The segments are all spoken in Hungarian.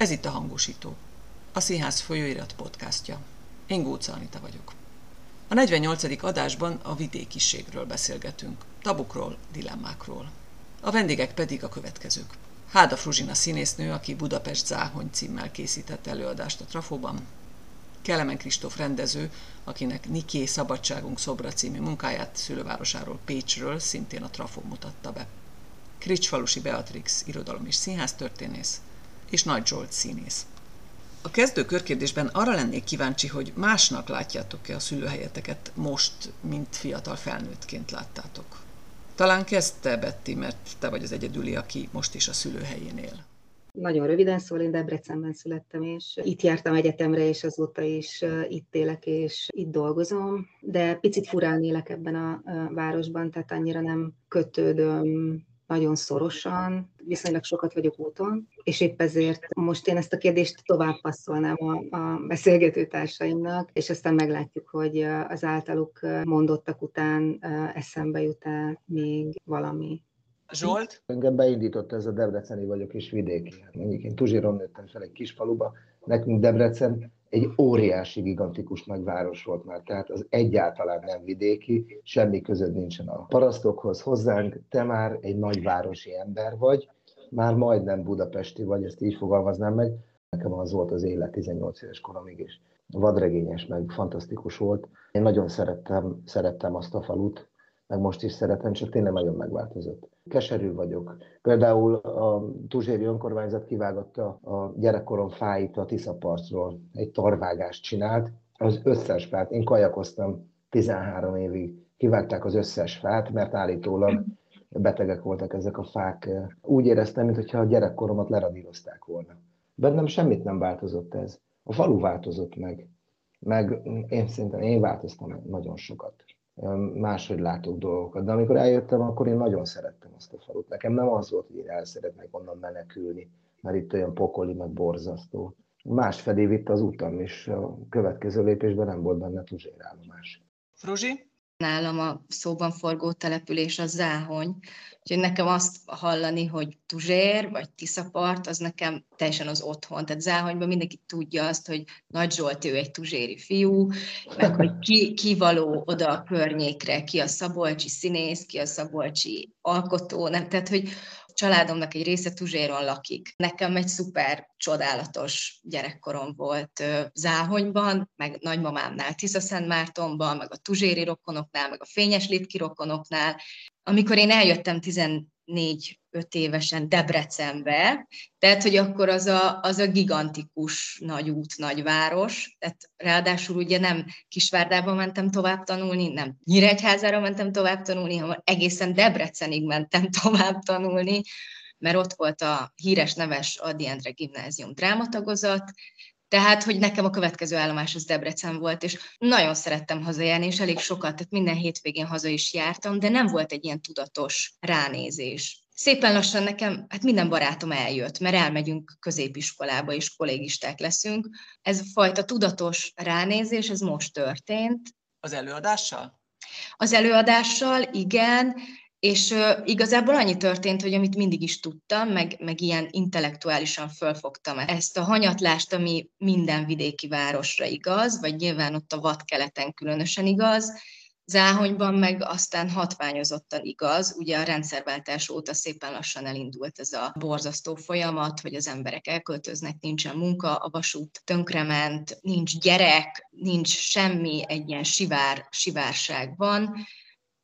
Ez itt a hangosító, a Színház folyóirat podcastja. Én Góca Anita vagyok. A 48. adásban a vidékiségről beszélgetünk, tabukról, dilemmákról. A vendégek pedig a következők. Háda Fruzsina színésznő, aki Budapest Záhony címmel készített előadást a Trafóban. Kelemen Kristóf rendező, akinek Niké Szabadságunk szobra című munkáját szülővárosáról Pécsről szintén a Trafó mutatta be. Kricsfalusi Beatrix, irodalom és színháztörténész, és Nagy Zsolt színész. A kezdő körkérdésben arra lennék kíváncsi, hogy másnak látjátok-e a szülőhelyeteket most, mint fiatal felnőttként láttátok. Talán kezdte Betty, mert te vagy az egyedüli, aki most is a szülőhelyén él. Nagyon röviden szól, én Debrecenben születtem, és itt jártam egyetemre, és azóta is itt élek, és itt dolgozom, de picit furán élek ebben a városban, tehát annyira nem kötődöm nagyon szorosan, viszonylag sokat vagyok úton, és épp ezért most én ezt a kérdést tovább passzolnám a, a beszélgető társaimnak, és aztán meglátjuk, hogy az általuk mondottak után eszembe jut-e még valami. Zsolt? Engem beindított ez a Debreceni vagyok és vidéki. Mondjuk én Tuzsiron nőttem fel egy kis faluba, nekünk Debrecen egy óriási, gigantikus nagyváros volt már, tehát az egyáltalán nem vidéki, semmi között nincsen a parasztokhoz, hozzánk, te már egy nagyvárosi ember vagy, már majdnem budapesti vagy, ezt így fogalmaznám meg. Nekem az volt az élet 18 éves koromig is. Vadregényes, meg fantasztikus volt. Én nagyon szerettem, szerettem azt a falut, meg most is szeretem, csak tényleg nagyon megváltozott. Keserű vagyok. Például a Tuzséri önkormányzat kivágatta a gyerekkorom fáit a Tiszaparcról, egy tarvágást csinált, az összes fát. Én kajakoztam 13 évig, kivágták az összes fát, mert állítólag betegek voltak ezek a fák. Úgy éreztem, mintha a gyerekkoromat leradírozták volna. Bennem semmit nem változott ez. A falu változott meg. Meg én szerintem én változtam nagyon sokat máshogy látok dolgokat. De amikor eljöttem, akkor én nagyon szerettem azt a falut. Nekem nem az volt, hogy én el szeretnék onnan menekülni, mert itt olyan pokoli, meg borzasztó. Más felé vitt az utam, és a következő lépésben nem volt benne tuzsérállomás. Fruzsi? Nálam a szóban forgó település a Záhony. Úgyhogy nekem azt hallani, hogy Tuzsér vagy Tiszapart, az nekem teljesen az otthon. Tehát Záhonyban mindenki tudja azt, hogy Nagy Zsolt ő egy tuzséri fiú, meg hogy ki, ki való oda a környékre, ki a szabolcsi színész, ki a szabolcsi alkotó, nem? Tehát, hogy családomnak egy része Tuzséron lakik. Nekem egy szuper, csodálatos gyerekkorom volt Záhonyban, meg nagymamámnál Mártonban, meg a Tuzséri rokonoknál, meg a Fényes Litki rokonoknál. Amikor én eljöttem 14 öt évesen Debrecenbe, tehát, hogy akkor az a, az a gigantikus nagy út, nagy város, tehát ráadásul ugye nem Kisvárdába mentem tovább tanulni, nem Nyíregyházára mentem tovább tanulni, hanem egészen Debrecenig mentem tovább tanulni, mert ott volt a híres neves Adi Endre gimnázium drámatagozat, tehát, hogy nekem a következő állomás az Debrecen volt, és nagyon szerettem hazajárni, és elég sokat, tehát minden hétvégén haza is jártam, de nem volt egy ilyen tudatos ránézés szépen lassan nekem, hát minden barátom eljött, mert elmegyünk középiskolába, és kollégisták leszünk. Ez a fajta tudatos ránézés, ez most történt. Az előadással? Az előadással, igen, és uh, igazából annyi történt, hogy amit mindig is tudtam, meg, meg ilyen intellektuálisan fölfogtam ezt a hanyatlást, ami minden vidéki városra igaz, vagy nyilván ott a vadkeleten különösen igaz, Záhonyban meg aztán hatványozottan igaz, ugye a rendszerváltás óta szépen lassan elindult ez a borzasztó folyamat, hogy az emberek elköltöznek, nincsen munka, a vasút tönkrement, nincs gyerek, nincs semmi, egy ilyen sivár, sivárság van,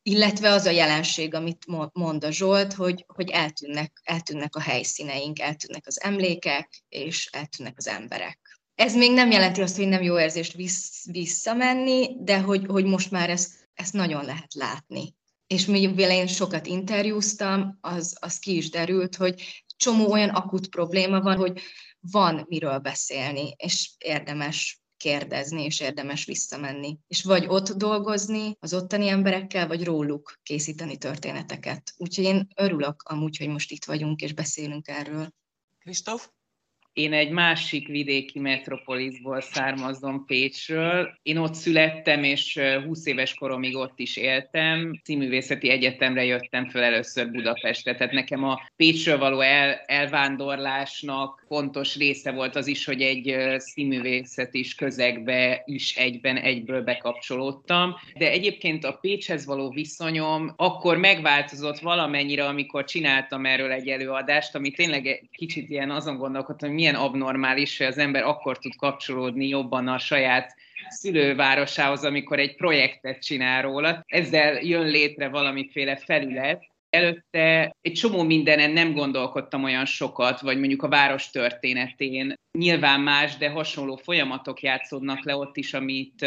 illetve az a jelenség, amit mond a Zsolt, hogy, hogy eltűnnek, eltűnnek a helyszíneink, eltűnnek az emlékek, és eltűnnek az emberek. Ez még nem jelenti azt, hogy nem jó érzést vissz, visszamenni, de hogy, hogy most már ezt ezt nagyon lehet látni. És mivel én sokat interjúztam, az, az ki is derült, hogy csomó olyan akut probléma van, hogy van miről beszélni, és érdemes kérdezni, és érdemes visszamenni. És vagy ott dolgozni az ottani emberekkel, vagy róluk készíteni történeteket. Úgyhogy én örülök amúgy, hogy most itt vagyunk, és beszélünk erről. Kristóf? Én egy másik vidéki metropolisból származom Pécsről. Én ott születtem, és 20 éves koromig ott is éltem. Színművészeti egyetemre jöttem föl először Budapestre, tehát nekem a Pécsről való el, elvándorlásnak fontos része volt az is, hogy egy színművészet is közegbe is egyben egyből bekapcsolódtam. De egyébként a Pécshez való viszonyom akkor megváltozott valamennyire, amikor csináltam erről egy előadást, ami tényleg kicsit ilyen azon gondolkodtam, hogy milyen abnormális, hogy az ember akkor tud kapcsolódni jobban a saját szülővárosához, amikor egy projektet csinál róla. Ezzel jön létre valamiféle felület, előtte egy csomó mindenen nem gondolkodtam olyan sokat, vagy mondjuk a város történetén. Nyilván más, de hasonló folyamatok játszódnak le ott is, amit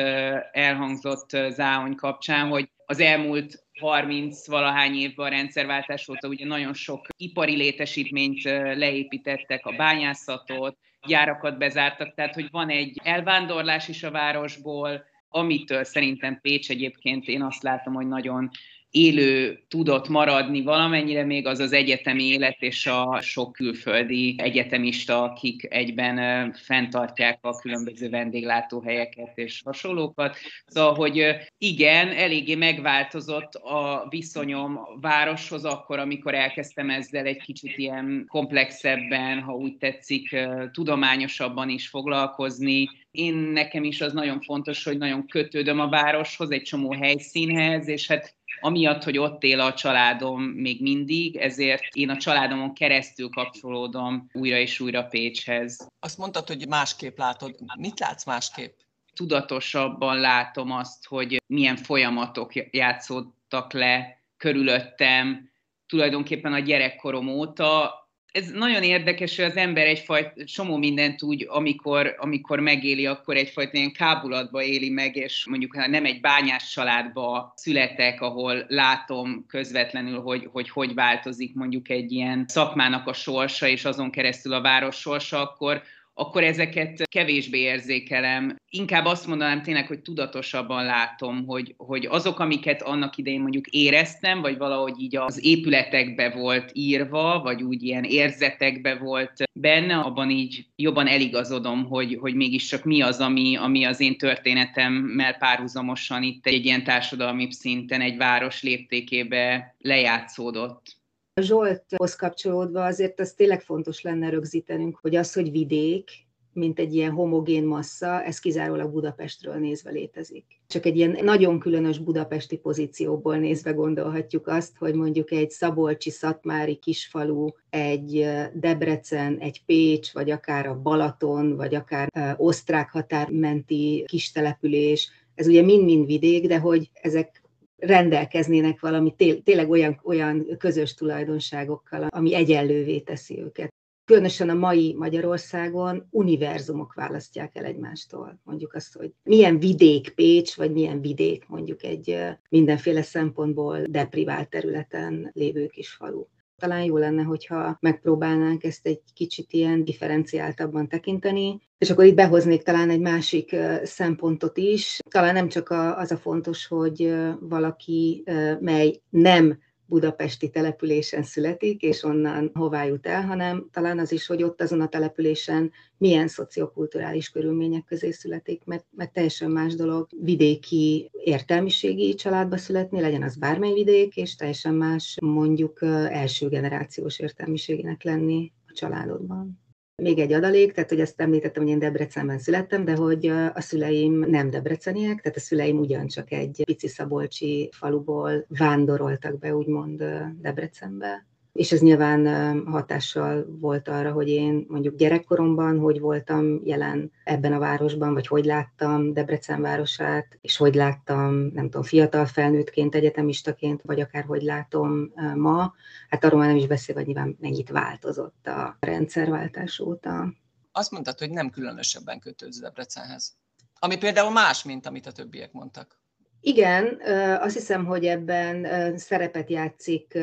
elhangzott Záhony kapcsán, hogy az elmúlt 30 valahány évben a rendszerváltás óta ugye nagyon sok ipari létesítményt leépítettek, a bányászatot, gyárakat bezártak, tehát hogy van egy elvándorlás is a városból, amitől szerintem Pécs egyébként én azt látom, hogy nagyon élő tudott maradni valamennyire még az az egyetemi élet és a sok külföldi egyetemista, akik egyben fenntartják a különböző vendéglátóhelyeket és hasonlókat. Szóval, hogy igen, eléggé megváltozott a viszonyom a városhoz akkor, amikor elkezdtem ezzel egy kicsit ilyen komplexebben, ha úgy tetszik, tudományosabban is foglalkozni, én nekem is az nagyon fontos, hogy nagyon kötődöm a városhoz, egy csomó helyszínhez, és hát amiatt, hogy ott él a családom még mindig, ezért én a családomon keresztül kapcsolódom újra és újra Pécshez. Azt mondtad, hogy másképp látod. Mit látsz másképp? Tudatosabban látom azt, hogy milyen folyamatok játszódtak le körülöttem, tulajdonképpen a gyerekkorom óta, ez nagyon érdekes, hogy az ember egyfajta somó mindent úgy, amikor, amikor megéli, akkor egyfajta ilyen kábulatba éli meg, és mondjuk nem egy bányás családba születek, ahol látom közvetlenül, hogy, hogy hogy változik mondjuk egy ilyen szakmának a sorsa, és azon keresztül a város sorsa, akkor, akkor ezeket kevésbé érzékelem. Inkább azt mondanám tényleg, hogy tudatosabban látom, hogy, hogy azok, amiket annak idején mondjuk éreztem, vagy valahogy így az épületekbe volt írva, vagy úgy ilyen érzetekbe volt benne, abban így jobban eligazodom, hogy, hogy mégiscsak mi az, ami, ami az én történetemmel párhuzamosan itt egy ilyen társadalmi szinten, egy város léptékébe lejátszódott. Zsolthoz kapcsolódva azért az tényleg fontos lenne rögzítenünk, hogy az, hogy vidék, mint egy ilyen homogén massza, ez kizárólag Budapestről nézve létezik. Csak egy ilyen nagyon különös budapesti pozícióból nézve gondolhatjuk azt, hogy mondjuk egy szabolcsi, szatmári kisfalu, egy Debrecen, egy Pécs, vagy akár a Balaton, vagy akár osztrák határmenti kis település, ez ugye mind-mind vidék, de hogy ezek rendelkeznének valami tényleg olyan, olyan közös tulajdonságokkal, ami egyenlővé teszi őket. Különösen a mai Magyarországon univerzumok választják el egymástól. Mondjuk azt, hogy milyen vidék Pécs, vagy milyen vidék mondjuk egy mindenféle szempontból deprivált területen lévő kis falu talán jó lenne, hogyha megpróbálnánk ezt egy kicsit ilyen differenciáltabban tekinteni, és akkor itt behoznék talán egy másik szempontot is. Talán nem csak az a fontos, hogy valaki, mely nem budapesti településen születik, és onnan hová jut el, hanem talán az is, hogy ott azon a településen milyen szociokulturális körülmények közé születik, mert, mert teljesen más dolog vidéki értelmiségi családba születni, legyen az bármely vidék, és teljesen más mondjuk első generációs értelmiségének lenni a családodban. Még egy adalék, tehát hogy azt említettem, hogy én Debrecenben születtem, de hogy a szüleim nem debreceniek, tehát a szüleim ugyancsak egy pici szabolcsi faluból vándoroltak be, úgymond Debrecenbe és ez nyilván hatással volt arra, hogy én mondjuk gyerekkoromban hogy voltam jelen ebben a városban, vagy hogy láttam Debrecen városát, és hogy láttam, nem tudom, fiatal felnőttként, egyetemistaként, vagy akár hogy látom ma. Hát arról már nem is beszél, hogy nyilván mennyit változott a rendszerváltás óta. Azt mondtad, hogy nem különösebben kötődsz Debrecenhez. Ami például más, mint amit a többiek mondtak. Igen, azt hiszem, hogy ebben szerepet játszik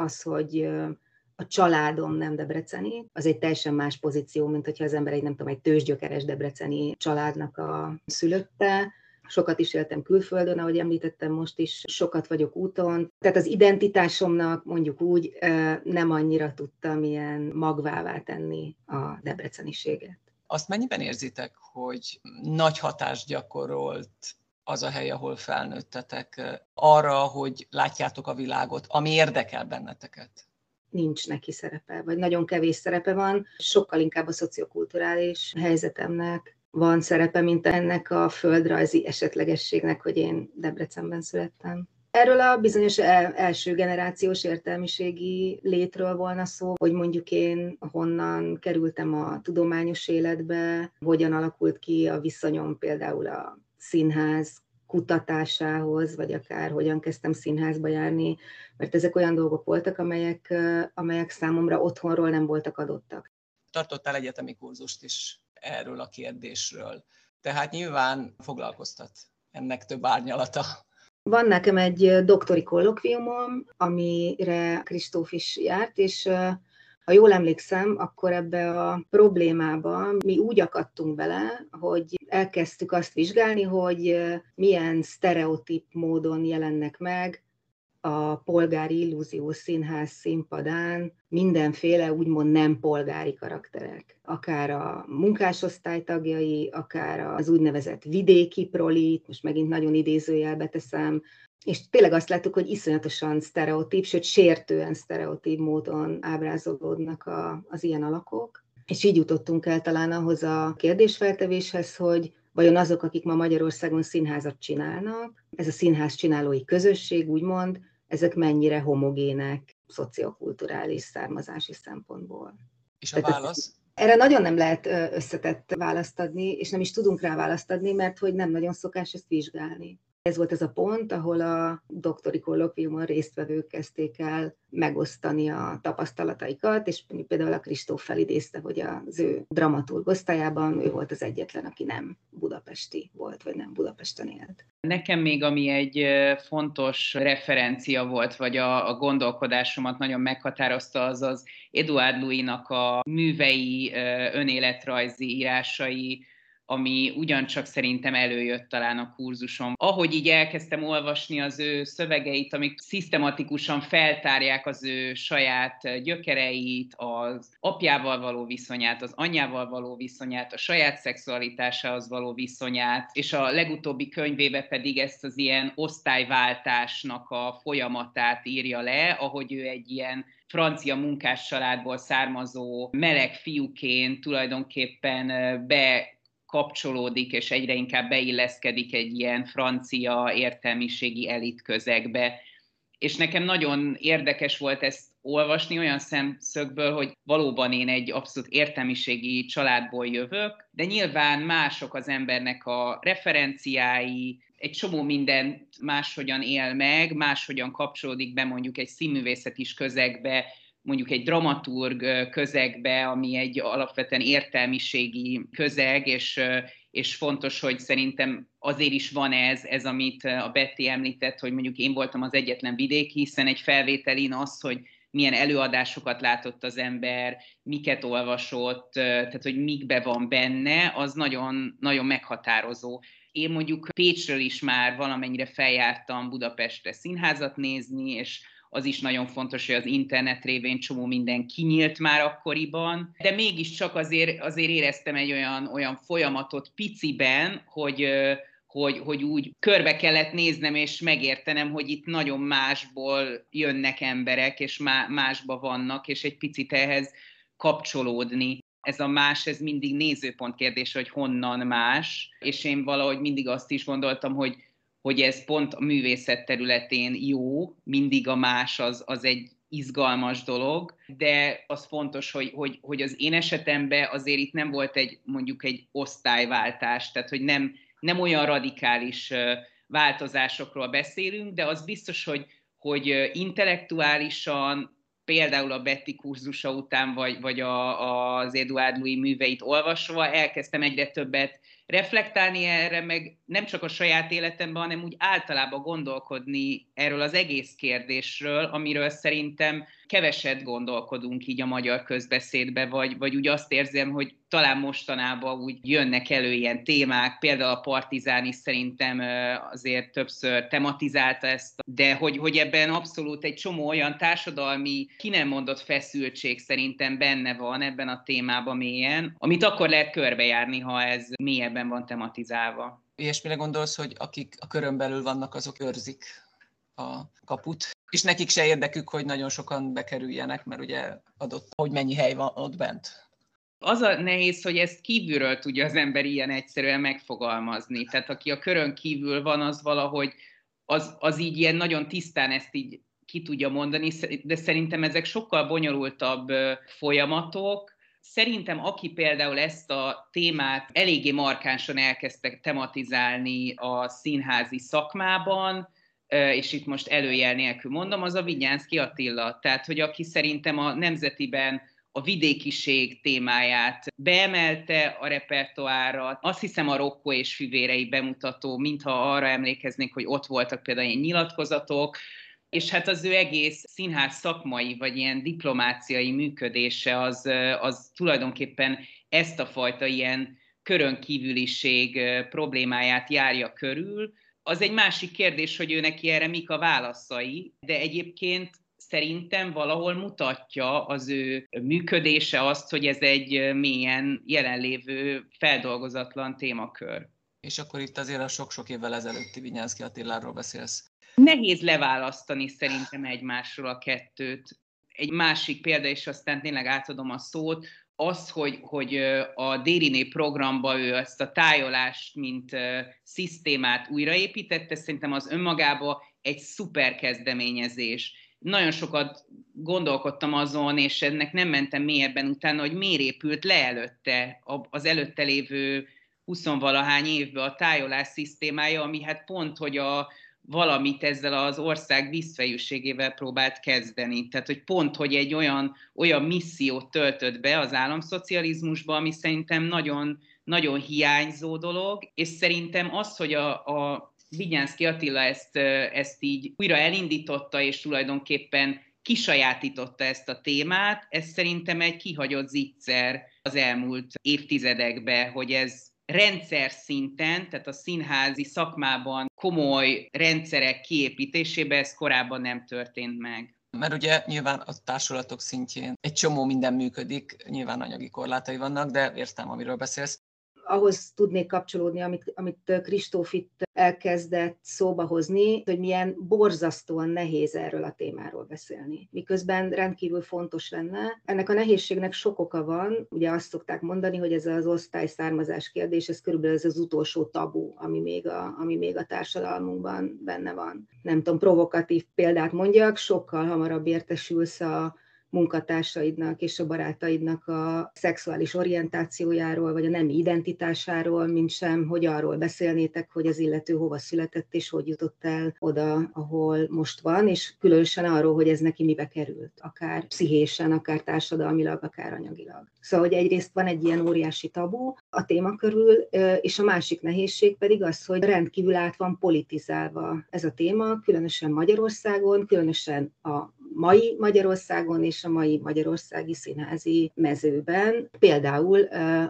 az, hogy a családom nem debreceni, az egy teljesen más pozíció, mint hogyha az ember egy, nem tudom, egy tőzsgyökeres debreceni családnak a szülötte. sokat is éltem külföldön, ahogy említettem, most is sokat vagyok úton. Tehát az identitásomnak mondjuk úgy nem annyira tudtam ilyen magvává tenni a debreceniséget. Azt mennyiben érzitek, hogy nagy hatást gyakorolt az a hely, ahol felnőttetek, arra, hogy látjátok a világot, ami érdekel benneteket? Nincs neki szerepe, vagy nagyon kevés szerepe van, sokkal inkább a szociokulturális helyzetemnek van szerepe, mint ennek a földrajzi esetlegességnek, hogy én Debrecenben születtem. Erről a bizonyos első generációs értelmiségi létről volna szó, hogy mondjuk én honnan kerültem a tudományos életbe, hogyan alakult ki a viszonyom például a színház kutatásához, vagy akár hogyan kezdtem színházba járni, mert ezek olyan dolgok voltak, amelyek, amelyek számomra otthonról nem voltak adottak. Tartottál egyetemi kurzust is erről a kérdésről, tehát nyilván foglalkoztat ennek több árnyalata. Van nekem egy doktori kollokviumom, amire Kristóf is járt, és ha jól emlékszem, akkor ebbe a problémába mi úgy akadtunk bele, hogy elkezdtük azt vizsgálni, hogy milyen sztereotíp módon jelennek meg a polgári illúzió színház színpadán mindenféle úgymond nem polgári karakterek. Akár a munkásosztály tagjai, akár az úgynevezett vidéki prolit, most megint nagyon idézőjelbe teszem, és tényleg azt láttuk, hogy iszonyatosan sztereotíp, sőt sértően sztereotíp módon ábrázolódnak a, az ilyen alakok. És így jutottunk el talán ahhoz a kérdésfeltevéshez, hogy vajon azok, akik ma Magyarországon színházat csinálnak, ez a színház csinálói közösség, úgymond, ezek mennyire homogének szociokulturális származási szempontból. És a válasz? Erre nagyon nem lehet összetett választ adni, és nem is tudunk rá választ adni, mert hogy nem nagyon szokás ezt vizsgálni. Ez volt ez a pont, ahol a doktori kollokviumon résztvevők kezdték el megosztani a tapasztalataikat, és például a Kristóf felidézte, hogy az ő dramaturg osztályában ő volt az egyetlen, aki nem budapesti volt, vagy nem Budapesten élt. Nekem még ami egy fontos referencia volt, vagy a, a gondolkodásomat nagyon meghatározta, az az Eduard Louis-nak a művei, önéletrajzi írásai, ami ugyancsak szerintem előjött talán a kurzuson. Ahogy így elkezdtem olvasni az ő szövegeit, amik szisztematikusan feltárják az ő saját gyökereit, az apjával való viszonyát, az anyjával való viszonyát, a saját szexualitásához való viszonyát, és a legutóbbi könyvébe pedig ezt az ilyen osztályváltásnak a folyamatát írja le, ahogy ő egy ilyen francia munkás családból származó meleg fiúként tulajdonképpen be kapcsolódik, és egyre inkább beilleszkedik egy ilyen francia értelmiségi elit közegbe. És nekem nagyon érdekes volt ezt olvasni olyan szemszögből, hogy valóban én egy abszolút értelmiségi családból jövök, de nyilván mások az embernek a referenciái, egy csomó mindent máshogyan él meg, máshogyan kapcsolódik be mondjuk egy színművészet is közegbe, mondjuk egy dramaturg közegbe, ami egy alapvetően értelmiségi közeg, és, és fontos, hogy szerintem azért is van ez, ez, amit a Betty említett, hogy mondjuk én voltam az egyetlen vidéki, hiszen egy felvételin az, hogy milyen előadásokat látott az ember, miket olvasott, tehát hogy mikbe van benne, az nagyon, nagyon meghatározó. Én mondjuk Pécsről is már valamennyire feljártam Budapestre színházat nézni, és az is nagyon fontos, hogy az internet révén csomó minden kinyílt már akkoriban, de mégiscsak azért, azért éreztem egy olyan, olyan folyamatot piciben, hogy, hogy, hogy úgy körbe kellett néznem és megértenem, hogy itt nagyon másból jönnek emberek, és másba vannak, és egy picit ehhez kapcsolódni. Ez a más, ez mindig nézőpont kérdése, hogy honnan más, és én valahogy mindig azt is gondoltam, hogy hogy ez pont a művészet területén jó, mindig a más az, az egy izgalmas dolog, de az fontos, hogy, hogy, hogy az én esetemben azért itt nem volt egy mondjuk egy osztályváltás, tehát hogy nem, nem olyan radikális változásokról beszélünk, de az biztos, hogy, hogy intellektuálisan, például a Betty kurzusa után, vagy, vagy a, az Eduard Louis műveit olvasva elkezdtem egyre többet reflektálni erre, meg nem csak a saját életemben, hanem úgy általában gondolkodni erről az egész kérdésről, amiről szerintem keveset gondolkodunk így a magyar közbeszédbe, vagy, vagy úgy azt érzem, hogy talán mostanában úgy jönnek elő ilyen témák, például a Partizán is szerintem azért többször tematizálta ezt, de hogy, hogy ebben abszolút egy csomó olyan társadalmi, ki nem mondott feszültség szerintem benne van ebben a témában mélyen, amit akkor lehet körbejárni, ha ez mélyebben van tematizálva. Ilyesmire gondolsz, hogy akik a körön belül vannak, azok őrzik a kaput, és nekik se érdekük, hogy nagyon sokan bekerüljenek, mert ugye adott, hogy mennyi hely van ott bent. Az a nehéz, hogy ezt kívülről tudja az ember ilyen egyszerűen megfogalmazni. Tehát aki a körön kívül van, az valahogy az, az így ilyen nagyon tisztán ezt így ki tudja mondani, de szerintem ezek sokkal bonyolultabb folyamatok. Szerintem aki például ezt a témát eléggé markánsan elkezdte tematizálni a színházi szakmában, és itt most előjel nélkül mondom, az a Vigyánszki Attila. Tehát, hogy aki szerintem a nemzetiben a vidékiség témáját beemelte a repertoárra. Azt hiszem a Rokko és fivérei bemutató, mintha arra emlékeznék, hogy ott voltak például ilyen nyilatkozatok, és hát az ő egész színház szakmai, vagy ilyen diplomáciai működése az, az tulajdonképpen ezt a fajta ilyen körönkívüliség problémáját járja körül, az egy másik kérdés, hogy ő neki erre mik a válaszai, de egyébként szerintem valahol mutatja az ő működése azt, hogy ez egy mélyen jelenlévő, feldolgozatlan témakör. És akkor itt azért a sok-sok évvel ezelőtti Vinyánszki Attiláról beszélsz. Nehéz leválasztani szerintem egymásról a kettőt. Egy másik példa, és aztán tényleg átadom a szót, az, hogy, hogy a Dériné programba ő ezt a tájolást, mint szisztémát újraépítette, szerintem az önmagában egy szuper kezdeményezés. Nagyon sokat gondolkodtam azon, és ennek nem mentem mélyebben utána, hogy miért épült le előtte az előtte lévő 20 valahány évben a tájolás szisztémája, ami hát pont, hogy a, valamit ezzel az ország vízfejűségével próbált kezdeni. Tehát, hogy pont, hogy egy olyan, olyan missziót töltött be az államszocializmusba, ami szerintem nagyon, nagyon hiányzó dolog, és szerintem az, hogy a, a Vigyánszki Attila ezt, ezt így újra elindította, és tulajdonképpen kisajátította ezt a témát, ez szerintem egy kihagyott zicser az elmúlt évtizedekben, hogy ez rendszer szinten, tehát a színházi szakmában komoly rendszerek kiépítésében ez korábban nem történt meg. Mert ugye nyilván a társulatok szintjén egy csomó minden működik, nyilván anyagi korlátai vannak, de értem, amiről beszélsz ahhoz tudnék kapcsolódni, amit, amit Kristóf itt elkezdett szóba hozni, hogy milyen borzasztóan nehéz erről a témáról beszélni. Miközben rendkívül fontos lenne. Ennek a nehézségnek sok oka van. Ugye azt szokták mondani, hogy ez az osztály származás kérdés, ez körülbelül ez az utolsó tabu, ami még a, ami még a társadalmunkban benne van. Nem tudom, provokatív példát mondjak, sokkal hamarabb értesülsz a munkatársaidnak és a barátaidnak a szexuális orientációjáról, vagy a nemi identitásáról, mint sem, hogy arról beszélnétek, hogy az illető hova született, és hogy jutott el oda, ahol most van, és különösen arról, hogy ez neki mibe került, akár pszichésen, akár társadalmilag, akár anyagilag. Szóval, hogy egyrészt van egy ilyen óriási tabu a téma körül, és a másik nehézség pedig az, hogy rendkívül át van politizálva ez a téma, különösen Magyarországon, különösen a mai Magyarországon és a mai magyarországi színházi mezőben, például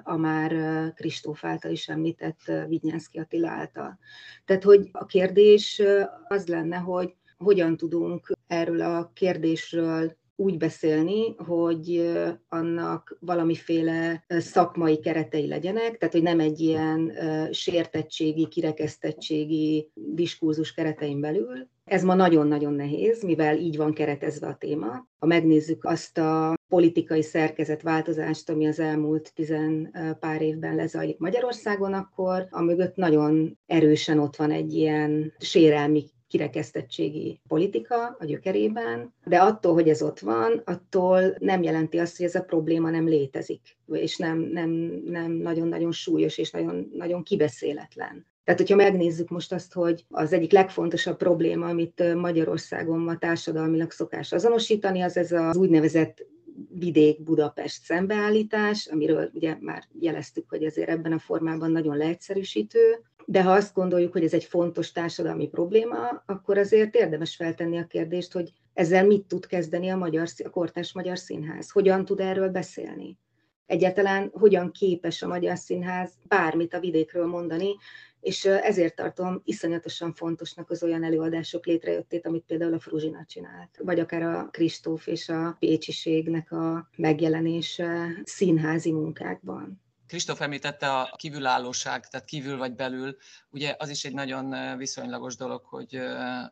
a már Kristóf által is említett Vignyánszki Attila által. Tehát, hogy a kérdés az lenne, hogy hogyan tudunk erről a kérdésről úgy beszélni, hogy annak valamiféle szakmai keretei legyenek, tehát hogy nem egy ilyen sértettségi, kirekesztettségi diskurzus keretein belül. Ez ma nagyon-nagyon nehéz, mivel így van keretezve a téma. Ha megnézzük azt a politikai szerkezet változást, ami az elmúlt tizen pár évben lezajlik Magyarországon, akkor a mögött nagyon erősen ott van egy ilyen sérelmi kirekesztettségi politika a gyökerében, de attól, hogy ez ott van, attól nem jelenti azt, hogy ez a probléma nem létezik, és nem, nem, nem nagyon-nagyon súlyos és nagyon, nagyon kibeszéletlen. Tehát, hogyha megnézzük most azt, hogy az egyik legfontosabb probléma, amit Magyarországon ma társadalmilag szokás azonosítani, az ez az úgynevezett vidék-Budapest szembeállítás, amiről ugye már jeleztük, hogy azért ebben a formában nagyon leegyszerűsítő, de ha azt gondoljuk, hogy ez egy fontos társadalmi probléma, akkor azért érdemes feltenni a kérdést, hogy ezzel mit tud kezdeni a, magyar, a kortárs magyar színház, hogyan tud erről beszélni. Egyáltalán hogyan képes a magyar színház bármit a vidékről mondani, és ezért tartom iszonyatosan fontosnak az olyan előadások létrejöttét, amit például a Fruzsina csinált, vagy akár a Kristóf és a Pécsiségnek a megjelenése színházi munkákban. Kristóf említette a kívülállóság, tehát kívül vagy belül. Ugye az is egy nagyon viszonylagos dolog, hogy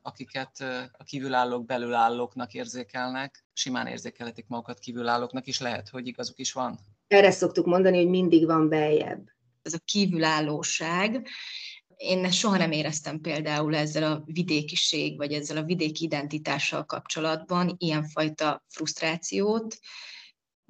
akiket a kívülállók belülállóknak érzékelnek, simán érzékelhetik magukat kívülállóknak is, lehet, hogy igazuk is van. Erre szoktuk mondani, hogy mindig van beljebb ez a kívülállóság. Én ezt soha nem éreztem például ezzel a vidékiség, vagy ezzel a vidéki identitással kapcsolatban ilyenfajta frusztrációt.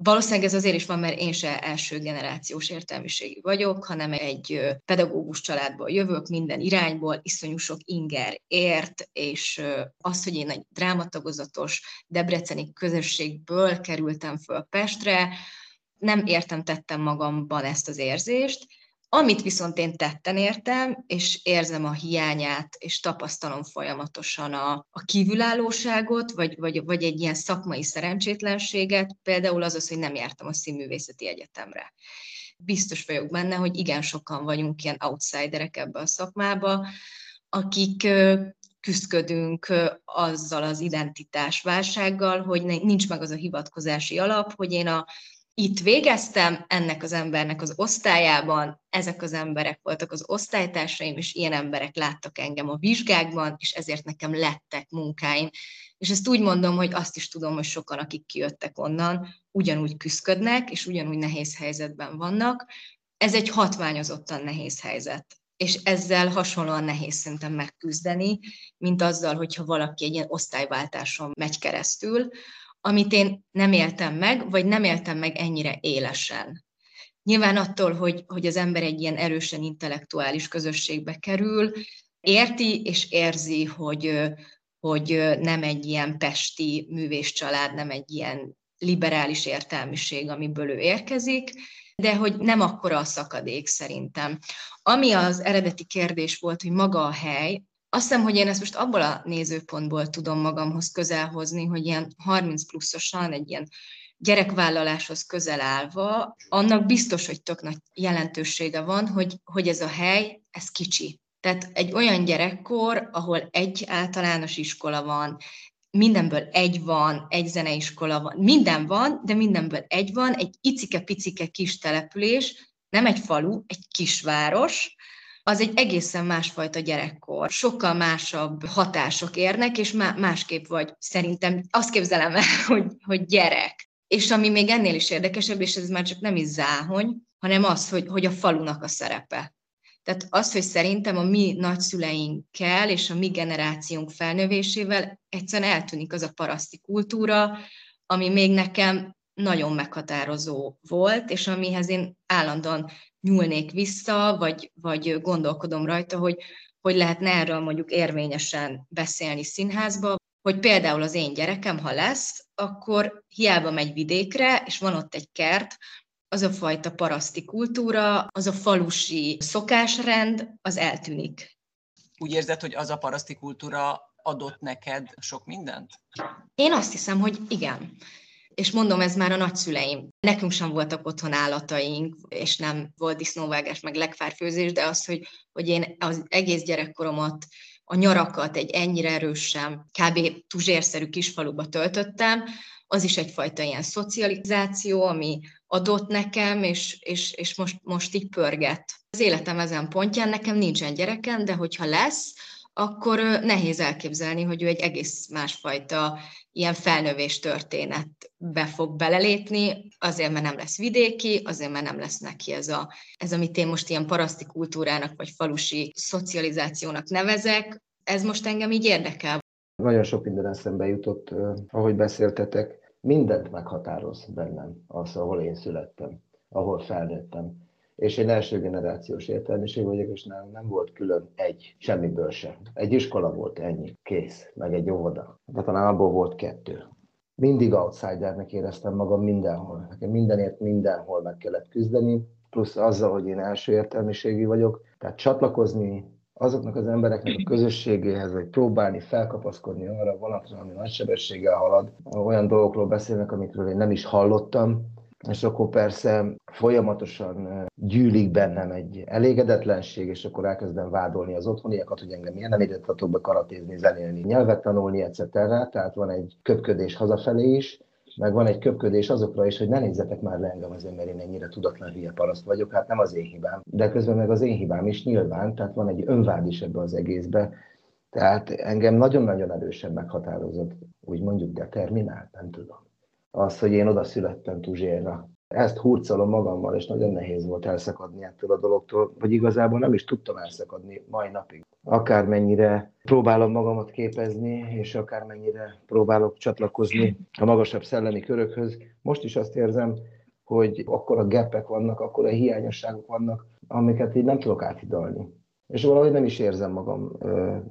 Valószínűleg ez azért is van, mert én se első generációs értelmiségi vagyok, hanem egy pedagógus családból jövök, minden irányból, iszonyú sok inger ért, és az, hogy én egy drámatagozatos debreceni közösségből kerültem föl Pestre, nem értem tettem magamban ezt az érzést, amit viszont én tetten értem, és érzem a hiányát, és tapasztalom folyamatosan a, a kívülállóságot, vagy, vagy, vagy egy ilyen szakmai szerencsétlenséget, például az az, hogy nem jártam a színművészeti egyetemre. Biztos vagyok benne, hogy igen sokan vagyunk ilyen outsiderek ebbe a szakmába, akik küzdködünk azzal az identitásválsággal, hogy nincs meg az a hivatkozási alap, hogy én a itt végeztem ennek az embernek az osztályában, ezek az emberek voltak az osztálytársaim, és ilyen emberek láttak engem a vizsgákban, és ezért nekem lettek munkáim. És ezt úgy mondom, hogy azt is tudom, hogy sokan, akik kijöttek onnan, ugyanúgy küzdködnek, és ugyanúgy nehéz helyzetben vannak. Ez egy hatványozottan nehéz helyzet és ezzel hasonlóan nehéz szerintem megküzdeni, mint azzal, hogyha valaki egy ilyen osztályváltáson megy keresztül, amit én nem éltem meg, vagy nem éltem meg ennyire élesen. Nyilván attól, hogy, hogy az ember egy ilyen erősen intellektuális közösségbe kerül, érti és érzi, hogy, hogy nem egy ilyen pesti művészcsalád, nem egy ilyen liberális értelmiség, amiből ő érkezik, de hogy nem akkora a szakadék szerintem. Ami az eredeti kérdés volt, hogy maga a hely, azt hiszem, hogy én ezt most abból a nézőpontból tudom magamhoz közel hozni, hogy ilyen 30 pluszosan egy ilyen gyerekvállaláshoz közel állva, annak biztos, hogy tök nagy jelentősége van, hogy, hogy ez a hely, ez kicsi. Tehát egy olyan gyerekkor, ahol egy általános iskola van, mindenből egy van, egy zeneiskola van, minden van, de mindenből egy van, egy icike-picike kis település, nem egy falu, egy kisváros, az egy egészen másfajta gyerekkor. Sokkal másabb hatások érnek, és másképp vagy szerintem azt képzelem el, hogy, hogy gyerek. És ami még ennél is érdekesebb, és ez már csak nem is záhony, hanem az, hogy, hogy a falunak a szerepe. Tehát az, hogy szerintem a mi nagyszüleinkkel és a mi generációnk felnövésével egyszerűen eltűnik az a paraszti kultúra, ami még nekem nagyon meghatározó volt, és amihez én állandóan nyúlnék vissza, vagy, vagy gondolkodom rajta, hogy hogy lehetne erről mondjuk érvényesen beszélni színházba, hogy például az én gyerekem, ha lesz, akkor hiába megy vidékre, és van ott egy kert, az a fajta paraszti kultúra, az a falusi szokásrend, az eltűnik. Úgy érzed, hogy az a paraszti kultúra adott neked sok mindent? Én azt hiszem, hogy igen és mondom, ez már a nagyszüleim. Nekünk sem voltak otthon állataink, és nem volt disznóvágás, meg legfárfőzés, de az, hogy, hogy én az egész gyerekkoromat, a nyarakat egy ennyire erősen, kb. tuzsérszerű kisfaluba töltöttem, az is egyfajta ilyen szocializáció, ami adott nekem, és, és, és most, most így pörget. Az életem ezen pontján nekem nincsen gyerekem, de hogyha lesz, akkor nehéz elképzelni, hogy ő egy egész másfajta ilyen felnövés történetbe fog belelépni, azért, mert nem lesz vidéki, azért, mert nem lesz neki ez, a, ez amit én most ilyen paraszti kultúrának, vagy falusi szocializációnak nevezek, ez most engem így érdekel. Nagyon sok minden eszembe jutott, ahogy beszéltetek, mindent meghatároz bennem az, ahol én születtem, ahol felnőttem és én első generációs értelmiség vagyok, és nem, nem volt külön egy, semmiből sem. Egy iskola volt ennyi, kész, meg egy óvoda. De talán abból volt kettő. mindig outsidernek éreztem magam mindenhol. Nekem mindenért mindenhol meg kellett küzdeni, plusz azzal, hogy én első értelmiségi vagyok, tehát csatlakozni azoknak az embereknek a közösségéhez, vagy próbálni felkapaszkodni arra valamit, ami nagy sebességgel halad. Olyan dolgokról beszélnek, amikről én nem is hallottam, és akkor persze folyamatosan gyűlik bennem egy elégedetlenség, és akkor elkezdem vádolni az otthoniakat, hogy engem miért nem idetatok be karatézni, zenélni, nyelvet tanulni, etc. Tehát van egy köpködés hazafelé is, meg van egy köpködés azokra is, hogy ne nézzetek már le engem azért, mert én ennyire tudatlan hülye paraszt vagyok, hát nem az én hibám, de közben meg az én hibám is nyilván, tehát van egy önvád is ebbe az egészbe, tehát engem nagyon-nagyon erősen meghatározott, úgy mondjuk determinált, nem tudom. Az, hogy én oda születtem Tuzsérra, ezt hurcolom magammal, és nagyon nehéz volt elszakadni ettől a dologtól, vagy igazából nem is tudtam elszakadni mai napig. Akármennyire próbálom magamat képezni, és akármennyire próbálok csatlakozni a magasabb szellemi körökhöz, most is azt érzem, hogy akkor a gepek vannak, akkor a hiányosságok vannak, amiket így nem tudok áthidalni. És valahogy nem is érzem magam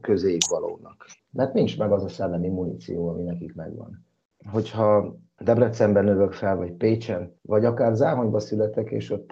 közéig valónak. Mert nincs meg az a szellemi muníció, ami nekik megvan. Hogyha Debrecenben növök fel, vagy Pécsen, vagy akár Záhonyba születek, és ott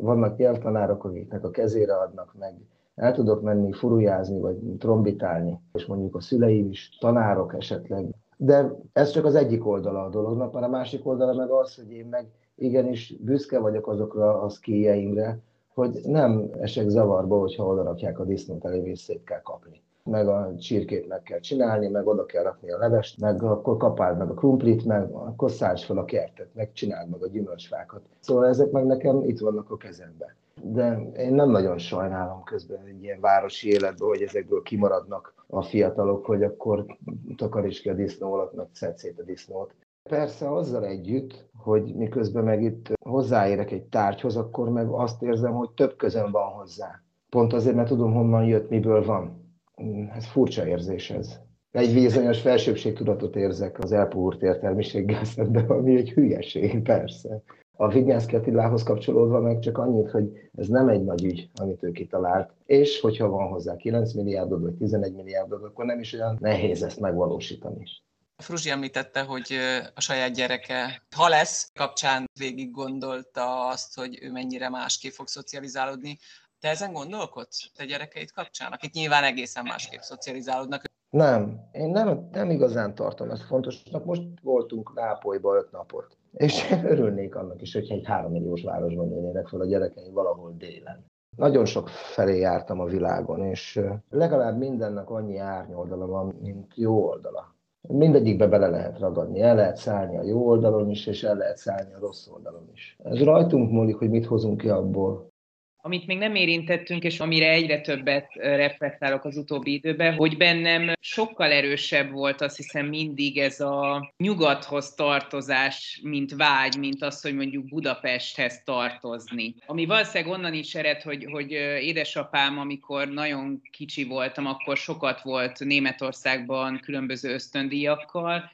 vannak nyelvtanárok, akiknek a kezére adnak meg. El tudok menni furujázni, vagy trombitálni, és mondjuk a szüleim is, tanárok esetleg. De ez csak az egyik oldala a dolognak, mert a másik oldala meg az, hogy én meg igenis büszke vagyok azokra a szkíjeimre, hogy nem esek zavarba, hogyha oda rakják a disznót elé, és szét kell kapni meg a csirkét meg kell csinálni, meg oda kell rakni a levest, meg akkor kapáld meg a krumplit, meg akkor szállts fel a kertet, meg csináld meg a gyümölcsfákat. Szóval ezek meg nekem itt vannak a kezemben. De én nem nagyon sajnálom közben egy ilyen városi életben, hogy ezekből kimaradnak a fiatalok, hogy akkor takaríts ki a disznó alatt, meg szedd szét a disznót. Persze azzal együtt, hogy miközben meg itt hozzáérek egy tárgyhoz, akkor meg azt érzem, hogy több közön van hozzá. Pont azért, mert tudom, honnan jött, miből van ez furcsa érzés ez. Egy bizonyos felsőbbségtudatot érzek az elpuhurt értelmiséggel szemben, ami egy hülyeség, persze. A Vignyánszki Attilához kapcsolódva meg csak annyit, hogy ez nem egy nagy ügy, amit ő kitalált, és hogyha van hozzá 9 milliárdod vagy 11 milliárdod, akkor nem is olyan nehéz ezt megvalósítani. Fruzsi említette, hogy a saját gyereke, ha lesz, kapcsán végig gondolta azt, hogy ő mennyire másképp fog szocializálódni. Te ezen gondolkodsz te gyerekeid kapcsán, akik nyilván egészen másképp szocializálódnak? Nem, én nem, nem igazán tartom ezt fontosnak. Most voltunk Nápolyba öt napot, és örülnék annak is, hogyha egy három milliós városban nőnének fel a gyerekeim valahol délen. Nagyon sok felé jártam a világon, és legalább mindennek annyi árnyoldala van, mint jó oldala. Mindegyikbe bele lehet ragadni, el lehet szállni a jó oldalon is, és el lehet szállni a rossz oldalon is. Ez rajtunk múlik, hogy mit hozunk ki abból amit még nem érintettünk, és amire egyre többet reflektálok az utóbbi időben, hogy bennem sokkal erősebb volt azt hiszem mindig ez a nyugathoz tartozás, mint vágy, mint az, hogy mondjuk Budapesthez tartozni. Ami valószínűleg onnan is ered, hogy, hogy édesapám, amikor nagyon kicsi voltam, akkor sokat volt Németországban különböző ösztöndíjakkal,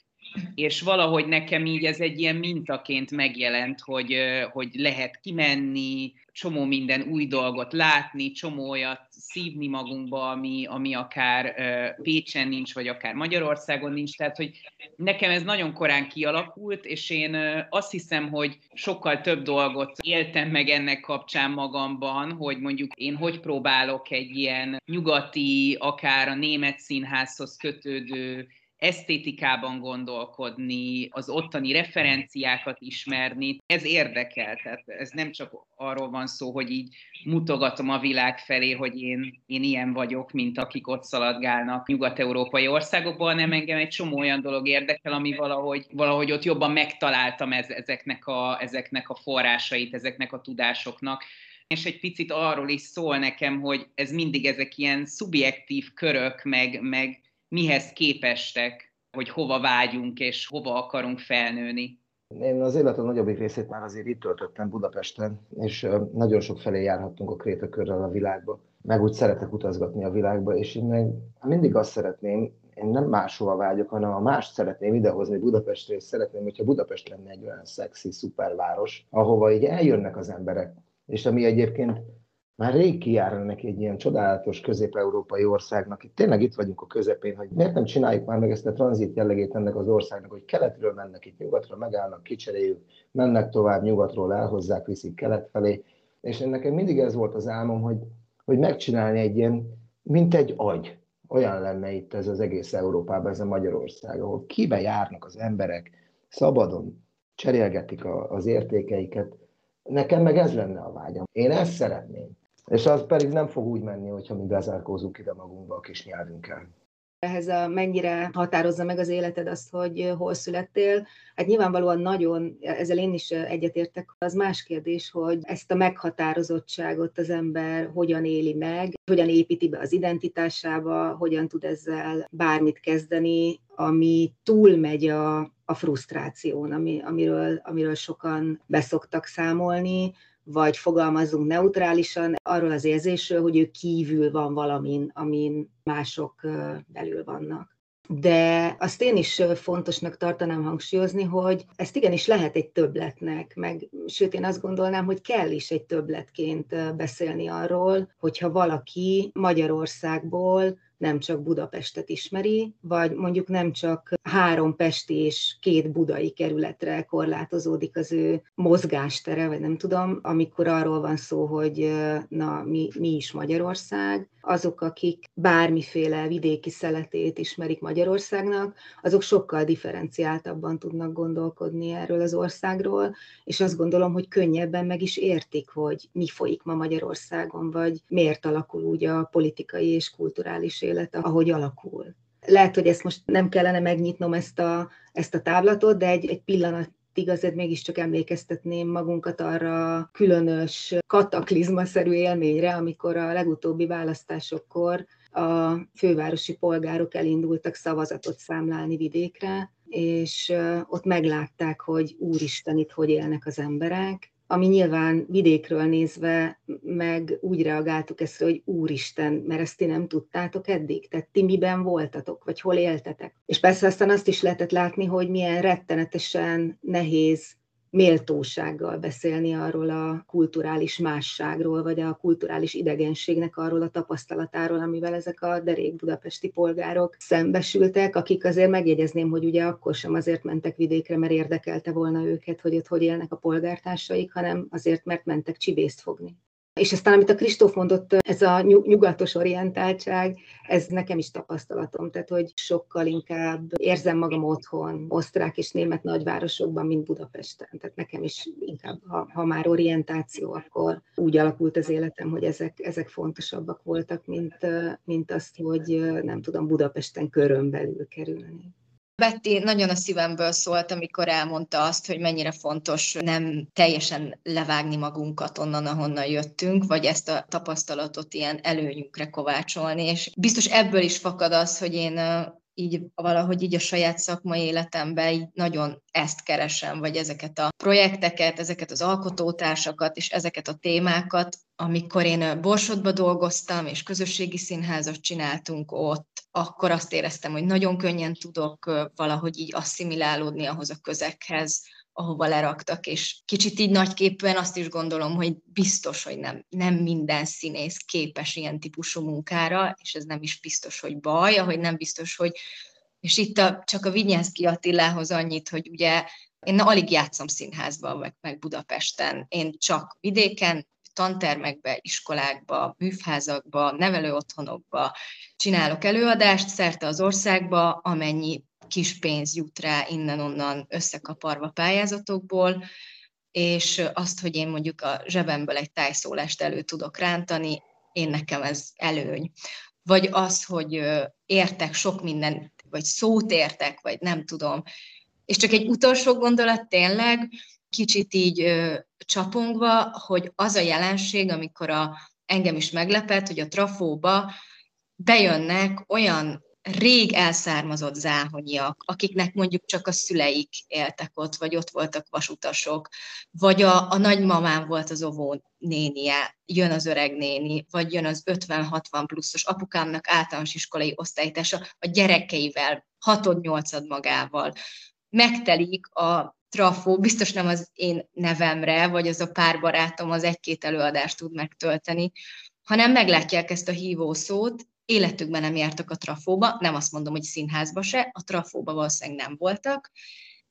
és valahogy nekem így ez egy ilyen mintaként megjelent, hogy, hogy lehet kimenni, csomó minden új dolgot látni, csomó olyat szívni magunkba, ami, ami akár Pécsen nincs, vagy akár Magyarországon nincs. Tehát, hogy nekem ez nagyon korán kialakult, és én azt hiszem, hogy sokkal több dolgot éltem meg ennek kapcsán magamban, hogy mondjuk én hogy próbálok egy ilyen nyugati, akár a német színházhoz kötődő esztétikában gondolkodni, az ottani referenciákat ismerni, ez érdekel. Tehát ez nem csak arról van szó, hogy így mutogatom a világ felé, hogy én, én ilyen vagyok, mint akik ott szaladgálnak nyugat-európai országokban, hanem engem egy csomó olyan dolog érdekel, ami valahogy, valahogy ott jobban megtaláltam ez, ezeknek, a, ezeknek a forrásait, ezeknek a tudásoknak és egy picit arról is szól nekem, hogy ez mindig ezek ilyen szubjektív körök, meg, meg mihez képestek, hogy hova vágyunk és hova akarunk felnőni. Én az életem nagyobbik részét már azért itt töltöttem Budapesten, és nagyon sok felé járhattunk a krétakörrel a világba. Meg úgy szeretek utazgatni a világba, és én meg mindig azt szeretném, én nem máshova vágyok, hanem a mást szeretném idehozni Budapestre, és szeretném, hogyha Budapest lenne egy olyan szexi, szuperváros, ahova így eljönnek az emberek, és ami egyébként már rég kijárna neki egy ilyen csodálatos közép-európai országnak. Itt tényleg itt vagyunk a közepén, hogy miért nem csináljuk már meg ezt a tranzit jellegét ennek az országnak, hogy keletről mennek itt nyugatra, megállnak, kicseréljük, mennek tovább nyugatról, elhozzák, viszik kelet felé. És én nekem mindig ez volt az álmom, hogy, hogy megcsinálni egy ilyen, mint egy agy, olyan lenne itt ez az egész Európában, ez a Magyarország, ahol kibe járnak az emberek, szabadon cserélgetik a, az értékeiket. Nekem meg ez lenne a vágyam. Én ezt szeretném. És az pedig nem fog úgy menni, hogyha mi bezárkózunk ide magunkba a kis nyelvünkkel ehhez a, mennyire határozza meg az életed azt, hogy hol születtél. Hát nyilvánvalóan nagyon, ezzel én is egyetértek, az más kérdés, hogy ezt a meghatározottságot az ember hogyan éli meg, hogyan építi be az identitásába, hogyan tud ezzel bármit kezdeni, ami túlmegy a, a frusztráción, ami, amiről, amiről sokan beszoktak számolni, vagy fogalmazunk neutrálisan arról az érzésről, hogy ő kívül van valamin, amin mások belül vannak. De azt én is fontosnak tartanám hangsúlyozni, hogy ezt igenis lehet egy többletnek, meg sőt én azt gondolnám, hogy kell is egy többletként beszélni arról, hogyha valaki Magyarországból nem csak Budapestet ismeri, vagy mondjuk nem csak három pesti és két budai kerületre korlátozódik az ő mozgástere, vagy nem tudom, amikor arról van szó, hogy na, mi, mi is Magyarország, azok, akik bármiféle vidéki szeletét ismerik Magyarországnak, azok sokkal differenciáltabban tudnak gondolkodni erről az országról, és azt gondolom, hogy könnyebben meg is értik, hogy mi folyik ma Magyarországon, vagy miért alakul úgy a politikai és kulturális élet, ahogy alakul. Lehet, hogy ezt most nem kellene megnyitnom ezt a, ezt a táblatot, de egy, egy pillanat azért mégiscsak emlékeztetném magunkat arra a különös kataklizmaszerű élményre, amikor a legutóbbi választásokkor a fővárosi polgárok elindultak szavazatot számlálni vidékre, és ott meglátták, hogy úristen, itt hogy élnek az emberek, ami nyilván vidékről nézve meg úgy reagáltuk ezt, hogy úristen, mert ezt ti nem tudtátok eddig, tehát ti miben voltatok, vagy hol éltetek. És persze aztán azt is lehetett látni, hogy milyen rettenetesen nehéz méltósággal beszélni arról a kulturális másságról, vagy a kulturális idegenségnek arról a tapasztalatáról, amivel ezek a derék budapesti polgárok szembesültek, akik azért megjegyezném, hogy ugye akkor sem azért mentek vidékre, mert érdekelte volna őket, hogy ott hogy élnek a polgártársaik, hanem azért, mert mentek csibészt fogni. És aztán, amit a Kristóf mondott, ez a nyugatos orientáltság, ez nekem is tapasztalatom, tehát hogy sokkal inkább érzem magam otthon, osztrák és német nagyvárosokban, mint Budapesten. Tehát nekem is inkább, ha, ha már orientáció, akkor úgy alakult az életem, hogy ezek, ezek fontosabbak voltak, mint, mint azt, hogy nem tudom Budapesten körön belül kerülni. Betty nagyon a szívemből szólt, amikor elmondta azt, hogy mennyire fontos nem teljesen levágni magunkat onnan, ahonnan jöttünk, vagy ezt a tapasztalatot ilyen előnyünkre kovácsolni, és biztos ebből is fakad az, hogy én így valahogy így a saját szakmai életemben így nagyon ezt keresem, vagy ezeket a projekteket, ezeket az alkotótársakat, és ezeket a témákat, amikor én Borsodba dolgoztam, és közösségi színházat csináltunk ott, akkor azt éreztem, hogy nagyon könnyen tudok valahogy így asszimilálódni ahhoz a közekhez, ahova leraktak, és kicsit így nagyképpen azt is gondolom, hogy biztos, hogy nem, nem minden színész képes ilyen típusú munkára, és ez nem is biztos, hogy baj, ahogy nem biztos, hogy és itt a, csak a Vinyánszki Attilához annyit, hogy ugye én alig játszom színházban, meg, meg Budapesten. Én csak vidéken, tantermekbe, iskolákba, műfházakba, nevelőotthonokba csinálok előadást szerte az országba, amennyi kis pénz jut rá innen-onnan összekaparva pályázatokból, és azt, hogy én mondjuk a zsebemből egy tájszólást elő tudok rántani, én nekem ez előny. Vagy az, hogy értek sok minden, vagy szót értek, vagy nem tudom. És csak egy utolsó gondolat tényleg, kicsit így csapongva, hogy az a jelenség, amikor a, engem is meglepett, hogy a trafóba bejönnek olyan rég elszármazott záhonyiak, akiknek mondjuk csak a szüleik éltek ott, vagy ott voltak vasutasok, vagy a, a nagymamám volt az ovó nénie, jön az öreg néni, vagy jön az 50-60 pluszos apukámnak általános iskolai osztálytása a gyerekeivel, hatod-nyolcad magával. Megtelik a trafó, biztos nem az én nevemre, vagy az a pár barátom az egy-két előadást tud megtölteni, hanem meglátják ezt a hívó szót, életükben nem jártak a trafóba, nem azt mondom, hogy színházba se, a trafóba valószínűleg nem voltak,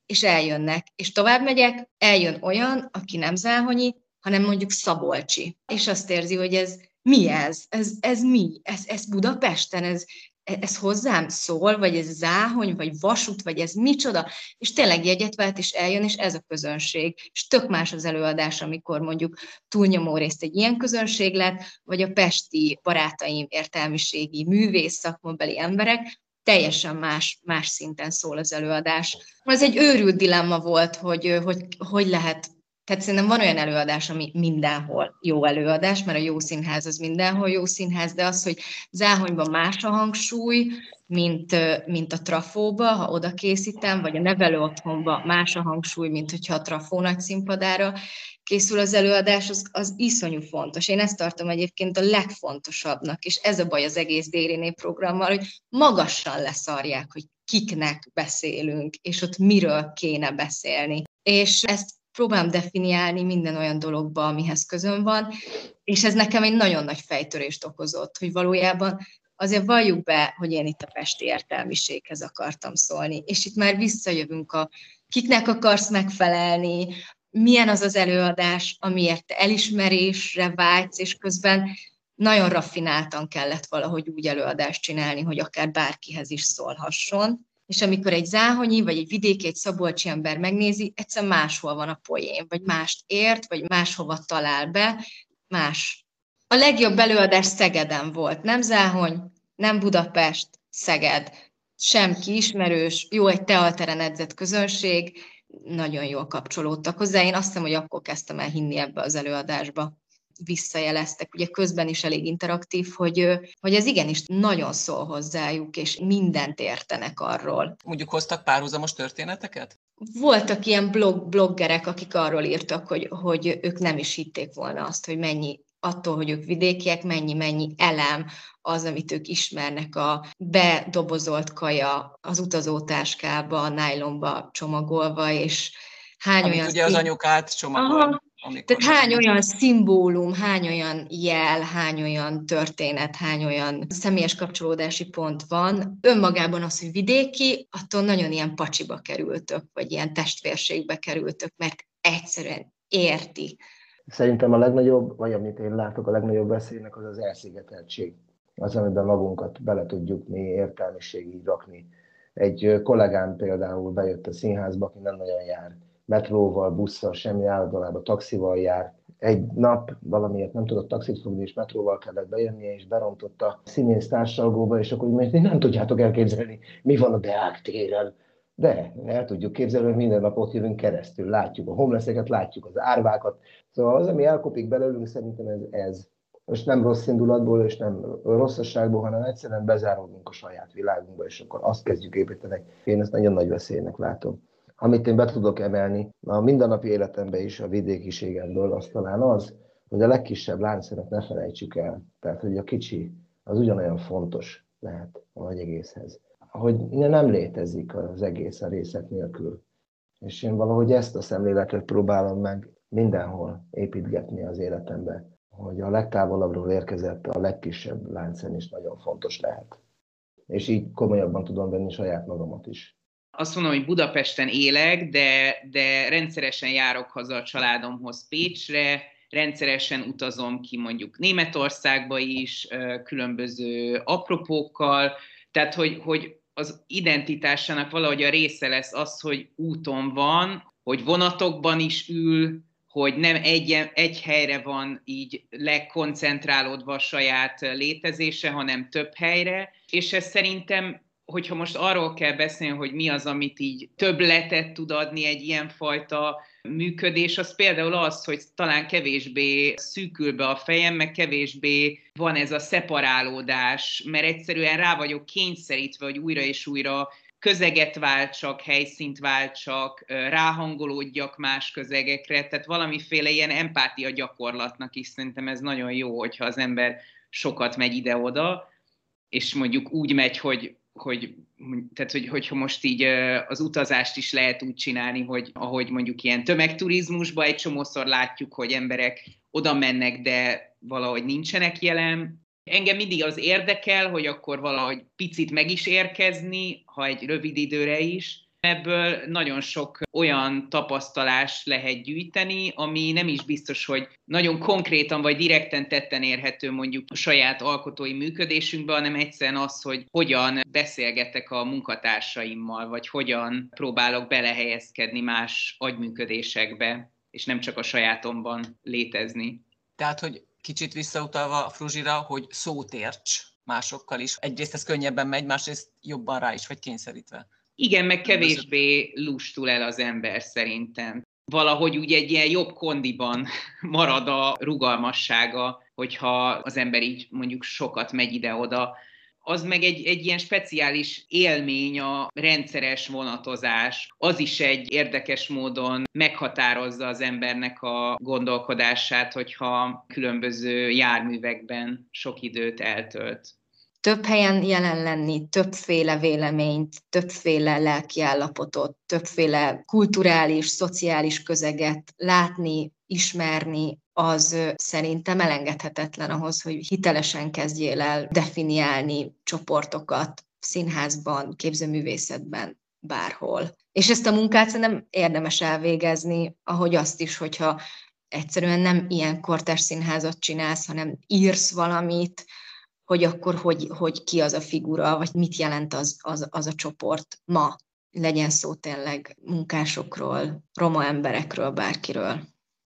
és eljönnek. És tovább megyek, eljön olyan, aki nem záhonyi, hanem mondjuk Szabolcsi, és azt érzi, hogy ez mi ez? Ez, ez mi? Ez, ez Budapesten? Ez, ez hozzám szól, vagy ez záhony, vagy vasút, vagy ez micsoda, és tényleg jegyet vált, és eljön, és ez a közönség. És tök más az előadás, amikor mondjuk túlnyomó részt egy ilyen közönség lett, vagy a pesti barátaim értelmiségi, művész, szakmabeli emberek, teljesen más, más szinten szól az előadás. Ez egy őrült dilemma volt, hogy hogy, hogy lehet tehát szerintem van olyan előadás, ami mindenhol jó előadás, mert a jó színház az mindenhol jó színház, de az, hogy záhonyban más a hangsúly, mint, mint a trafóba, ha oda készítem, vagy a nevelő otthonba más a hangsúly, mint hogyha a trafó nagy színpadára készül az előadás, az, az iszonyú fontos. Én ezt tartom egyébként a legfontosabbnak, és ez a baj az egész Dériné programmal, hogy magasan leszarják, hogy kiknek beszélünk, és ott miről kéne beszélni. És ezt próbálom definiálni minden olyan dologba, amihez közön van, és ez nekem egy nagyon nagy fejtörést okozott, hogy valójában azért valljuk be, hogy én itt a pesti értelmiséghez akartam szólni, és itt már visszajövünk a kiknek akarsz megfelelni, milyen az az előadás, amiért te elismerésre vágysz, és közben nagyon raffináltan kellett valahogy úgy előadást csinálni, hogy akár bárkihez is szólhasson és amikor egy záhonyi, vagy egy vidéki, egy szabolcsi ember megnézi, egyszer máshol van a poén, vagy mást ért, vagy máshova talál be, más. A legjobb előadás Szegeden volt, nem Záhony, nem Budapest, Szeged. Sem kiismerős, jó egy teateren edzett közönség, nagyon jól kapcsolódtak hozzá. Én azt hiszem, hogy akkor kezdtem el hinni ebbe az előadásba visszajeleztek, ugye közben is elég interaktív, hogy, hogy ez igenis nagyon szól hozzájuk, és mindent értenek arról. Mondjuk hoztak párhuzamos történeteket? Voltak ilyen blog, bloggerek, akik arról írtak, hogy, hogy ők nem is hitték volna azt, hogy mennyi attól, hogy ők vidékiek, mennyi-mennyi elem az, amit ők ismernek, a bedobozolt kaja az utazótáskába, a nájlomba csomagolva, és hány Amit olyan... ugye az anyukát csomagol. Aha, amikor Tehát hány olyan szimbólum, hány olyan jel, hány olyan történet, hány olyan személyes kapcsolódási pont van. Önmagában az, hogy vidéki, attól nagyon ilyen pacsiba kerültök, vagy ilyen testvérségbe kerültök, mert egyszerűen érti. Szerintem a legnagyobb, vagy amit én látok, a legnagyobb veszélynek az az elszigeteltség. Az, amiben magunkat bele tudjuk mi értelmiségig rakni. Egy kollégám például bejött a színházba, aki nem nagyon jár metróval, busszal, semmi állandóan taxival jár. Egy nap valamiért nem tudott taxit fogni, és metróval kellett bejönnie, és berontott a színész társalgóba, és akkor mondja, nem tudjátok elképzelni, mi van a Deák téren. De el tudjuk képzelni, hogy minden nap ott jövünk keresztül, látjuk a homleszeket, látjuk az árvákat. Szóval az, ami elkopik belőlünk, szerintem ez, ez. Most nem rossz indulatból, és nem rosszasságból, hanem egyszerűen bezáródunk a saját világunkba, és akkor azt kezdjük építeni. Én ezt nagyon nagy veszélynek látom amit én be tudok emelni a mindennapi életemben is a vidékiségemből, az talán az, hogy a legkisebb láncszeret ne felejtsük el. Tehát, hogy a kicsi az ugyanolyan fontos lehet a nagy egészhez. Hogy nem létezik az egész a részek nélkül. És én valahogy ezt a szemléletet próbálom meg mindenhol építgetni az életembe, hogy a legtávolabbról érkezett a legkisebb láncszem is nagyon fontos lehet. És így komolyabban tudom venni saját magamat is azt mondom, hogy Budapesten élek, de, de rendszeresen járok haza a családomhoz Pécsre, rendszeresen utazom ki mondjuk Németországba is, különböző apropókkal, tehát hogy, hogy az identitásának valahogy a része lesz az, hogy úton van, hogy vonatokban is ül, hogy nem egy, egy helyre van így lekoncentrálódva a saját létezése, hanem több helyre, és ez szerintem hogyha most arról kell beszélni, hogy mi az, amit így többletet tud adni egy ilyenfajta működés, az például az, hogy talán kevésbé szűkül be a fejem, meg kevésbé van ez a szeparálódás, mert egyszerűen rá vagyok kényszerítve, hogy újra és újra közeget váltsak, helyszínt váltsak, ráhangolódjak más közegekre, tehát valamiféle ilyen empátia gyakorlatnak is szerintem ez nagyon jó, hogyha az ember sokat megy ide-oda, és mondjuk úgy megy, hogy hogy, tehát, hogy, hogyha most így az utazást is lehet úgy csinálni, hogy ahogy mondjuk ilyen tömegturizmusban egy csomószor látjuk, hogy emberek oda mennek, de valahogy nincsenek jelen. Engem mindig az érdekel, hogy akkor valahogy picit meg is érkezni, ha egy rövid időre is, Ebből nagyon sok olyan tapasztalás lehet gyűjteni, ami nem is biztos, hogy nagyon konkrétan vagy direkten tetten érhető mondjuk a saját alkotói működésünkben, hanem egyszerűen az, hogy hogyan beszélgetek a munkatársaimmal, vagy hogyan próbálok belehelyezkedni más agyműködésekbe, és nem csak a sajátomban létezni. Tehát, hogy kicsit visszautalva a Fruzsira, hogy szót érts másokkal is. Egyrészt ez könnyebben megy, másrészt jobban rá is vagy kényszerítve. Igen, meg kevésbé lustul el az ember szerintem. Valahogy úgy egy ilyen jobb kondiban marad a rugalmassága, hogyha az ember így mondjuk sokat megy ide-oda. Az meg egy, egy ilyen speciális élmény, a rendszeres vonatozás. Az is egy érdekes módon meghatározza az embernek a gondolkodását, hogyha különböző járművekben sok időt eltölt több helyen jelen lenni, többféle véleményt, többféle lelkiállapotot, többféle kulturális, szociális közeget látni, ismerni, az szerintem elengedhetetlen ahhoz, hogy hitelesen kezdjél el definiálni csoportokat színházban, képzőművészetben, bárhol. És ezt a munkát nem érdemes elvégezni, ahogy azt is, hogyha egyszerűen nem ilyen kortás színházat csinálsz, hanem írsz valamit, hogy akkor hogy, hogy ki az a figura, vagy mit jelent az, az, az a csoport ma. Legyen szó tényleg munkásokról, roma emberekről, bárkiről.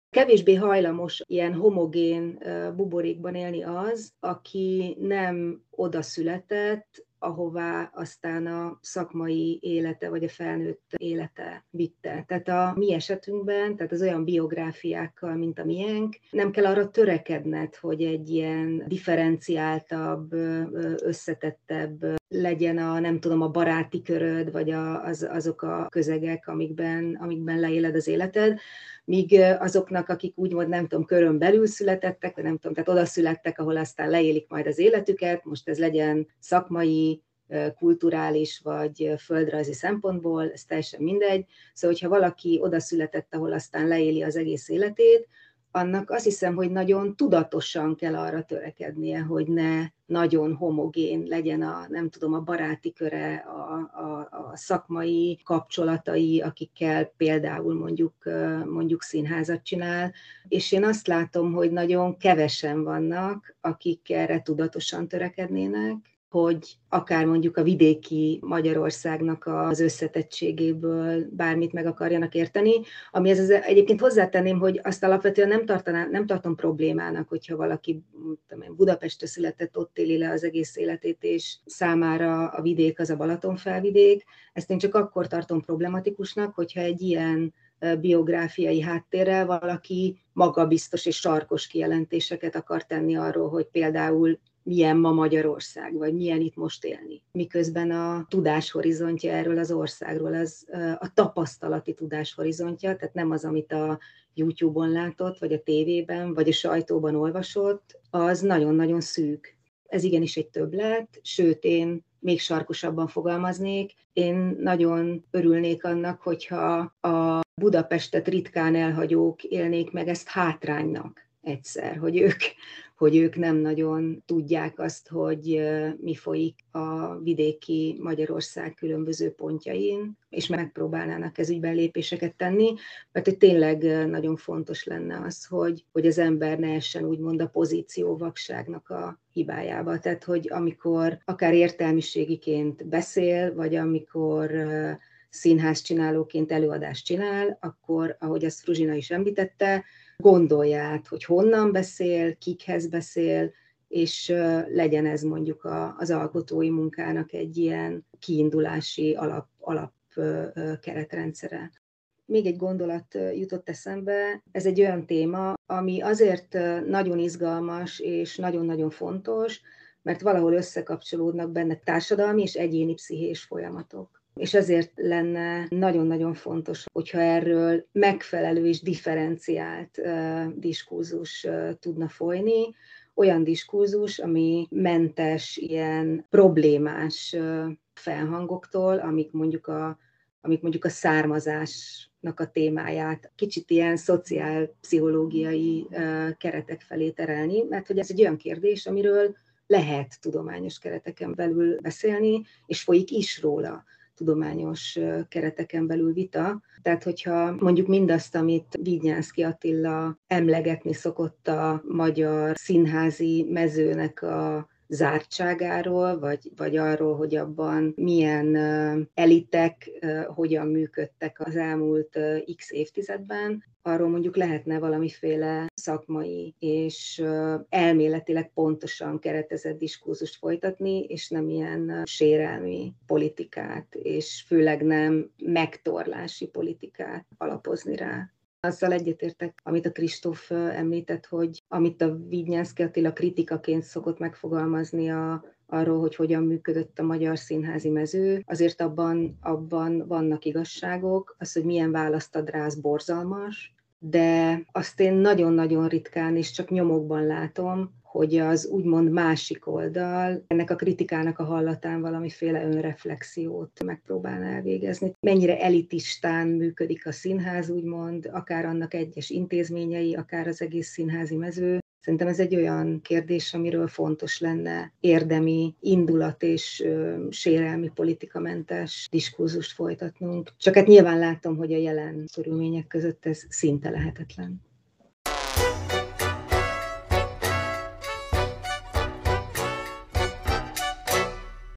Kevésbé hajlamos ilyen homogén buborékban élni az, aki nem oda született, ahová aztán a szakmai élete vagy a felnőtt élete vitte. Tehát a mi esetünkben, tehát az olyan biográfiákkal, mint a miénk, nem kell arra törekedned, hogy egy ilyen differenciáltabb, összetettebb legyen a, nem tudom, a baráti köröd, vagy a, az, azok a közegek, amikben, amikben leéled az életed, míg azoknak, akik úgymond nem tudom, körön belül születettek, vagy nem tudom, tehát oda születtek, ahol aztán leélik majd az életüket, most ez legyen szakmai, kulturális vagy földrajzi szempontból, ez teljesen mindegy. Szóval, hogyha valaki oda született, ahol aztán leéli az egész életét, annak azt hiszem, hogy nagyon tudatosan kell arra törekednie, hogy ne nagyon homogén legyen a, nem tudom, a baráti köre, a, a, a szakmai kapcsolatai, akikkel például mondjuk, mondjuk színházat csinál, és én azt látom, hogy nagyon kevesen vannak, akik erre tudatosan törekednének, hogy akár mondjuk a vidéki Magyarországnak az összetettségéből bármit meg akarjanak érteni, ami ez az, egyébként hozzátenném, hogy azt alapvetően nem, tartaná, nem tartom problémának, hogyha valaki tudom, Budapestre született, ott éli le az egész életét, és számára a vidék az a Balatonfelvidék. Ezt én csak akkor tartom problematikusnak, hogyha egy ilyen biográfiai háttérrel valaki magabiztos és sarkos kijelentéseket akar tenni arról, hogy például milyen ma Magyarország, vagy milyen itt most élni. Miközben a tudáshorizontja erről az országról, az a tapasztalati tudáshorizontja, tehát nem az, amit a YouTube-on látott, vagy a tévében, vagy a sajtóban olvasott, az nagyon-nagyon szűk. Ez igenis egy többlet, sőt, én még sarkosabban fogalmaznék. Én nagyon örülnék annak, hogyha a Budapestet ritkán elhagyók élnék meg ezt hátránynak egyszer, hogy ők hogy ők nem nagyon tudják azt, hogy mi folyik a vidéki Magyarország különböző pontjain, és megpróbálnának ez ügyben lépéseket tenni, mert hogy tényleg nagyon fontos lenne az, hogy, hogy az ember ne essen úgymond a pozícióvakságnak a hibájába. Tehát, hogy amikor akár értelmiségiként beszél, vagy amikor színház csinálóként előadást csinál, akkor, ahogy azt Fruzsina is említette, gondolja át, hogy honnan beszél, kikhez beszél, és legyen ez mondjuk a, az alkotói munkának egy ilyen kiindulási alap, alap keretrendszere. Még egy gondolat jutott eszembe, ez egy olyan téma, ami azért nagyon izgalmas és nagyon-nagyon fontos, mert valahol összekapcsolódnak benne társadalmi és egyéni pszichés folyamatok és ezért lenne nagyon-nagyon fontos, hogyha erről megfelelő és differenciált diskurzus tudna folyni, olyan diskurzus, ami mentes ilyen problémás felhangoktól, amik mondjuk a, amik mondjuk a származásnak a témáját kicsit ilyen szociálpszichológiai keretek felé terelni, mert hogy ez egy olyan kérdés, amiről lehet tudományos kereteken belül beszélni, és folyik is róla tudományos kereteken belül vita. Tehát, hogyha mondjuk mindazt, amit Vignyánszki Attila emlegetni szokott a magyar színházi mezőnek a zártságáról, vagy, vagy arról, hogy abban milyen elitek hogyan működtek az elmúlt x évtizedben, arról mondjuk lehetne valamiféle szakmai és elméletileg pontosan keretezett diskurzust folytatni, és nem ilyen sérelmi politikát, és főleg nem megtorlási politikát alapozni rá. Azzal egyetértek, amit a Kristóf említett, hogy amit a Vignyánszki Attila kritikaként szokott megfogalmazni a, arról, hogy hogyan működött a magyar színházi mező, azért abban, abban vannak igazságok, az, hogy milyen választ ad rá, az borzalmas, de azt én nagyon-nagyon ritkán és csak nyomokban látom, hogy az úgymond másik oldal ennek a kritikának a hallatán valamiféle önreflexiót megpróbál elvégezni. Mennyire elitistán működik a színház, úgymond, akár annak egyes intézményei, akár az egész színházi mező. Szerintem ez egy olyan kérdés, amiről fontos lenne érdemi indulat és ö, sérelmi politikamentes diskurzust folytatnunk. Csak hát nyilván látom, hogy a jelen körülmények között ez szinte lehetetlen.